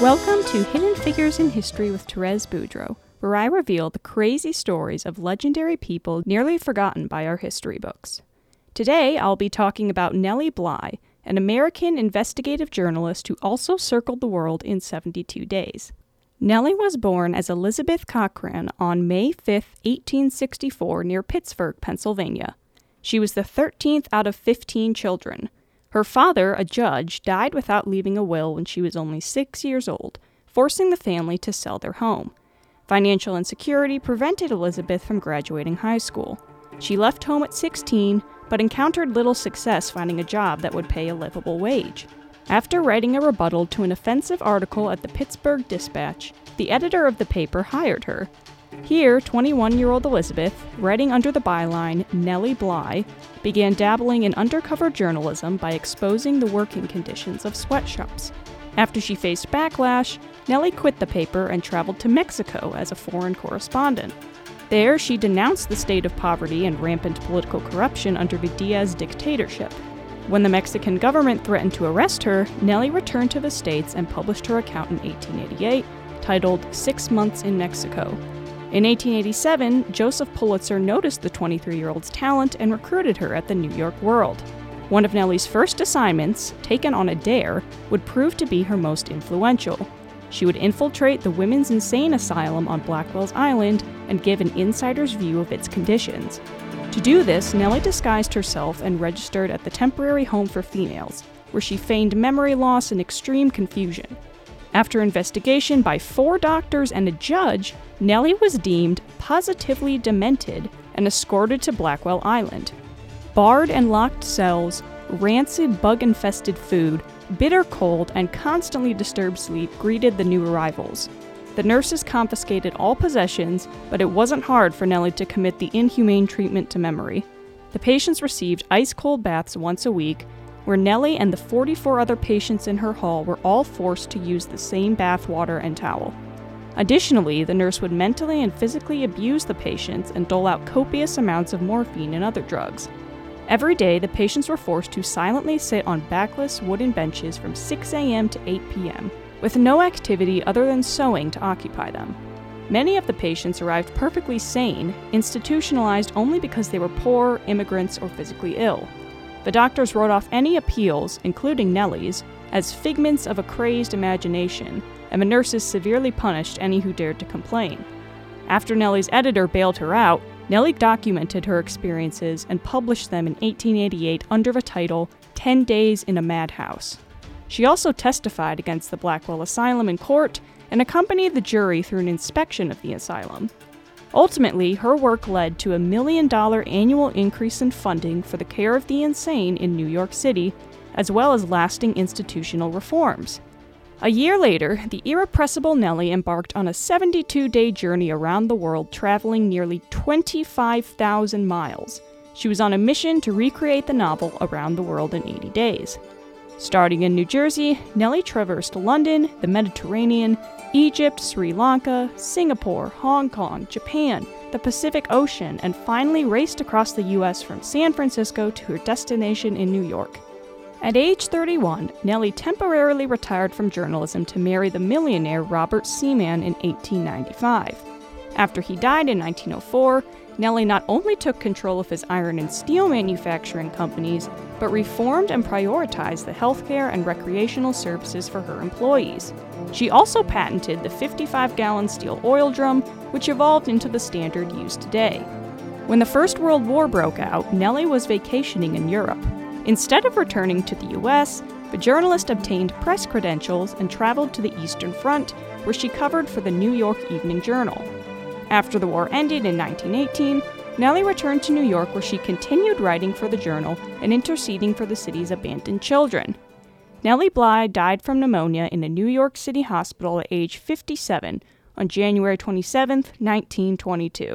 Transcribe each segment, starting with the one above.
Welcome to Hidden Figures in History with Therese Boudreau, where I reveal the crazy stories of legendary people nearly forgotten by our history books. Today, I'll be talking about Nellie Bly, an American investigative journalist who also circled the world in 72 days. Nellie was born as Elizabeth Cochran on May 5, 1864, near Pittsburgh, Pennsylvania. She was the 13th out of 15 children. Her father, a judge, died without leaving a will when she was only six years old, forcing the family to sell their home. Financial insecurity prevented Elizabeth from graduating high school. She left home at 16, but encountered little success finding a job that would pay a livable wage. After writing a rebuttal to an offensive article at the Pittsburgh Dispatch, the editor of the paper hired her, here, 21 year old Elizabeth, writing under the byline Nellie Bly, began dabbling in undercover journalism by exposing the working conditions of sweatshops. After she faced backlash, Nellie quit the paper and traveled to Mexico as a foreign correspondent. There, she denounced the state of poverty and rampant political corruption under the Diaz dictatorship. When the Mexican government threatened to arrest her, Nellie returned to the States and published her account in 1888, titled Six Months in Mexico, in 1887, Joseph Pulitzer noticed the 23 year old's talent and recruited her at the New York World. One of Nellie's first assignments, taken on a dare, would prove to be her most influential. She would infiltrate the Women's Insane Asylum on Blackwell's Island and give an insider's view of its conditions. To do this, Nellie disguised herself and registered at the temporary home for females, where she feigned memory loss and extreme confusion. After investigation by four doctors and a judge, Nellie was deemed positively demented and escorted to Blackwell Island. Barred and locked cells, rancid bug infested food, bitter cold, and constantly disturbed sleep greeted the new arrivals. The nurses confiscated all possessions, but it wasn't hard for Nellie to commit the inhumane treatment to memory. The patients received ice cold baths once a week, where Nellie and the 44 other patients in her hall were all forced to use the same bath water and towel. Additionally, the nurse would mentally and physically abuse the patients and dole out copious amounts of morphine and other drugs. Every day, the patients were forced to silently sit on backless wooden benches from 6 a.m. to 8 p.m., with no activity other than sewing to occupy them. Many of the patients arrived perfectly sane, institutionalized only because they were poor, immigrants, or physically ill. The doctors wrote off any appeals, including Nellie's, as figments of a crazed imagination, and the nurses severely punished any who dared to complain. After Nellie's editor bailed her out, Nellie documented her experiences and published them in 1888 under the title 10 Days in a Madhouse. She also testified against the Blackwell Asylum in court and accompanied the jury through an inspection of the asylum. Ultimately, her work led to a million dollar annual increase in funding for the care of the insane in New York City, as well as lasting institutional reforms. A year later, the irrepressible Nellie embarked on a 72 day journey around the world, traveling nearly 25,000 miles. She was on a mission to recreate the novel Around the World in 80 Days. Starting in New Jersey, Nellie traversed London, the Mediterranean, Egypt, Sri Lanka, Singapore, Hong Kong, Japan, the Pacific Ocean, and finally raced across the U.S. from San Francisco to her destination in New York. At age 31, Nellie temporarily retired from journalism to marry the millionaire Robert Seaman in 1895. After he died in 1904, Nellie not only took control of his iron and steel manufacturing companies, but reformed and prioritized the healthcare and recreational services for her employees. She also patented the 55 gallon steel oil drum, which evolved into the standard used today. When the First World War broke out, Nellie was vacationing in Europe. Instead of returning to the US, the journalist obtained press credentials and traveled to the Eastern Front, where she covered for the New York Evening Journal. After the war ended in 1918, Nellie returned to New York where she continued writing for the journal and interceding for the city's abandoned children. Nellie Bly died from pneumonia in a New York City hospital at age 57 on January 27, 1922.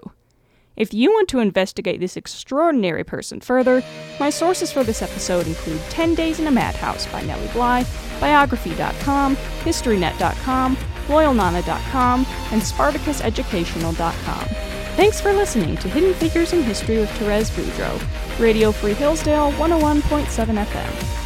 If you want to investigate this extraordinary person further, my sources for this episode include 10 Days in a Madhouse by Nellie Bly, Biography.com, HistoryNet.com, LoyalNana.com, and SpartacusEducational.com. Thanks for listening to Hidden Figures in History with Therese Boudreau, Radio Free Hillsdale 101.7 FM.